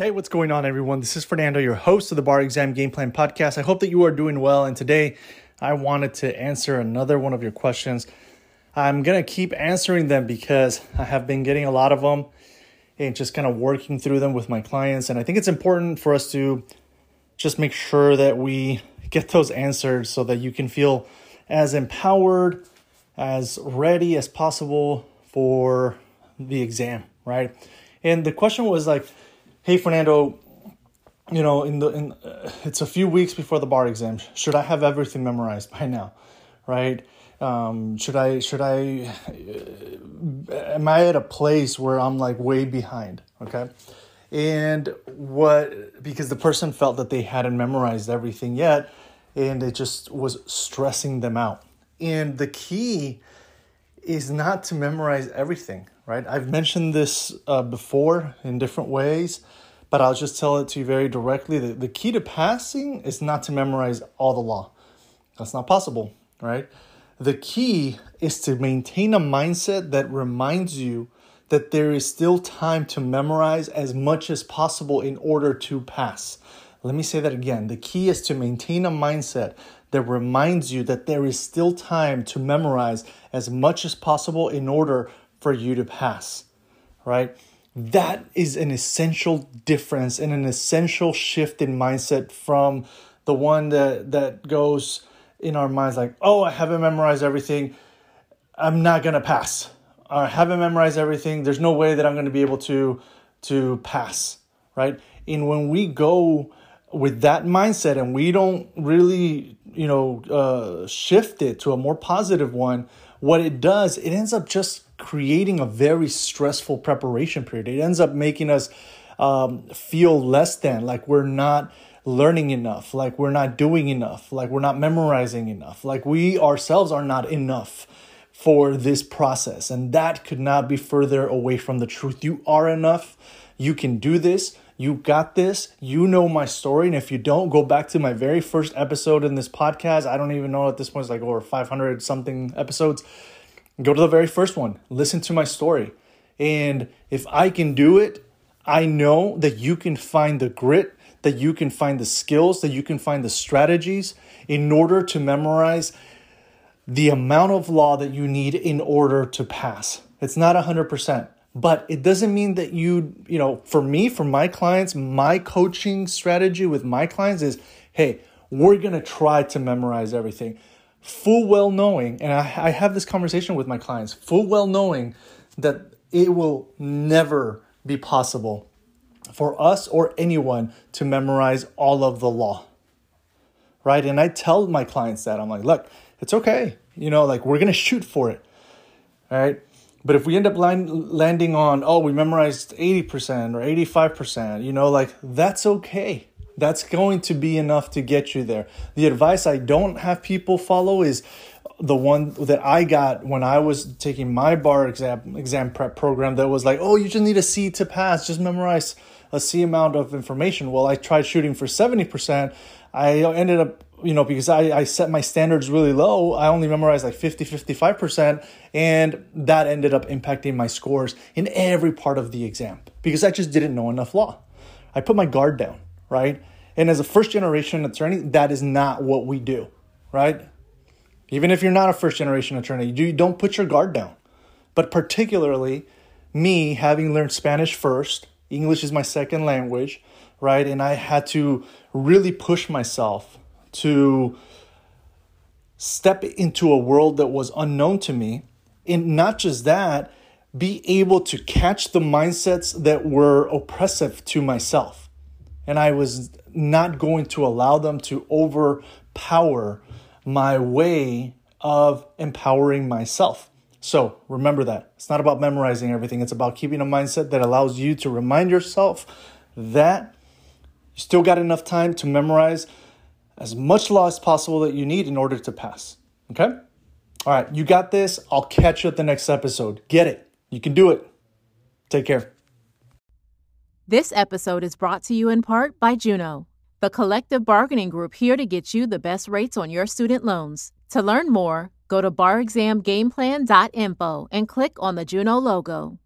Hey, what's going on, everyone? This is Fernando, your host of the Bar Exam Game Plan Podcast. I hope that you are doing well. And today I wanted to answer another one of your questions. I'm going to keep answering them because I have been getting a lot of them and just kind of working through them with my clients. And I think it's important for us to just make sure that we get those answered so that you can feel as empowered, as ready as possible for the exam, right? And the question was like, hey Fernando, you know, in the in uh, it's a few weeks before the bar exam. Should I have everything memorized by now, right? Um, should I should I uh, am I at a place where I'm like way behind? Okay, and what because the person felt that they hadn't memorized everything yet, and it just was stressing them out. And the key is not to memorize everything, right? I've mentioned this uh, before in different ways, but I'll just tell it to you very directly. The, the key to passing is not to memorize all the law. That's not possible, right? The key is to maintain a mindset that reminds you that there is still time to memorize as much as possible in order to pass. Let me say that again. The key is to maintain a mindset that reminds you that there is still time to memorize as much as possible in order for you to pass, right? That is an essential difference and an essential shift in mindset from the one that, that goes in our minds like, oh, I haven't memorized everything. I'm not going to pass. I haven't memorized everything. There's no way that I'm going to be able to to pass, right? And when we go with that mindset and we don't really, you know, uh, shift it to a more positive one, what it does, it ends up just creating a very stressful preparation period. It ends up making us um, feel less than, like we're not learning enough, like we're not doing enough, like we're not memorizing enough, like we ourselves are not enough for this process. And that could not be further away from the truth. You are enough. You can do this. You got this. You know my story. And if you don't, go back to my very first episode in this podcast. I don't even know at this point, it's like over 500 something episodes. Go to the very first one, listen to my story. And if I can do it, I know that you can find the grit, that you can find the skills, that you can find the strategies in order to memorize the amount of law that you need in order to pass. It's not 100% but it doesn't mean that you you know for me for my clients my coaching strategy with my clients is hey we're gonna try to memorize everything. Full well knowing and I, I have this conversation with my clients full well knowing that it will never be possible for us or anyone to memorize all of the law. Right? And i tell my clients that. I'm like look it's okay. You know like we're gonna shoot for it. All right but if we end up land, landing on, oh, we memorized 80% or 85%, you know, like that's okay. That's going to be enough to get you there. The advice I don't have people follow is the one that I got when I was taking my bar exam exam prep program that was like, oh, you just need a C to pass, just memorize a C amount of information. Well, I tried shooting for 70%. I ended up you know, because I, I set my standards really low, I only memorized like 50, 55%, and that ended up impacting my scores in every part of the exam because I just didn't know enough law. I put my guard down, right? And as a first generation attorney, that is not what we do, right? Even if you're not a first generation attorney, you don't put your guard down. But particularly me having learned Spanish first, English is my second language, right? And I had to really push myself to step into a world that was unknown to me. And not just that, be able to catch the mindsets that were oppressive to myself. And I was not going to allow them to overpower my way of empowering myself. So remember that. It's not about memorizing everything, it's about keeping a mindset that allows you to remind yourself that you still got enough time to memorize as much law as possible that you need in order to pass. Okay? All right, you got this. I'll catch you at the next episode. Get it. You can do it. Take care. This episode is brought to you in part by Juno, the collective bargaining group here to get you the best rates on your student loans. To learn more, go to barexamgameplan.info and click on the Juno logo.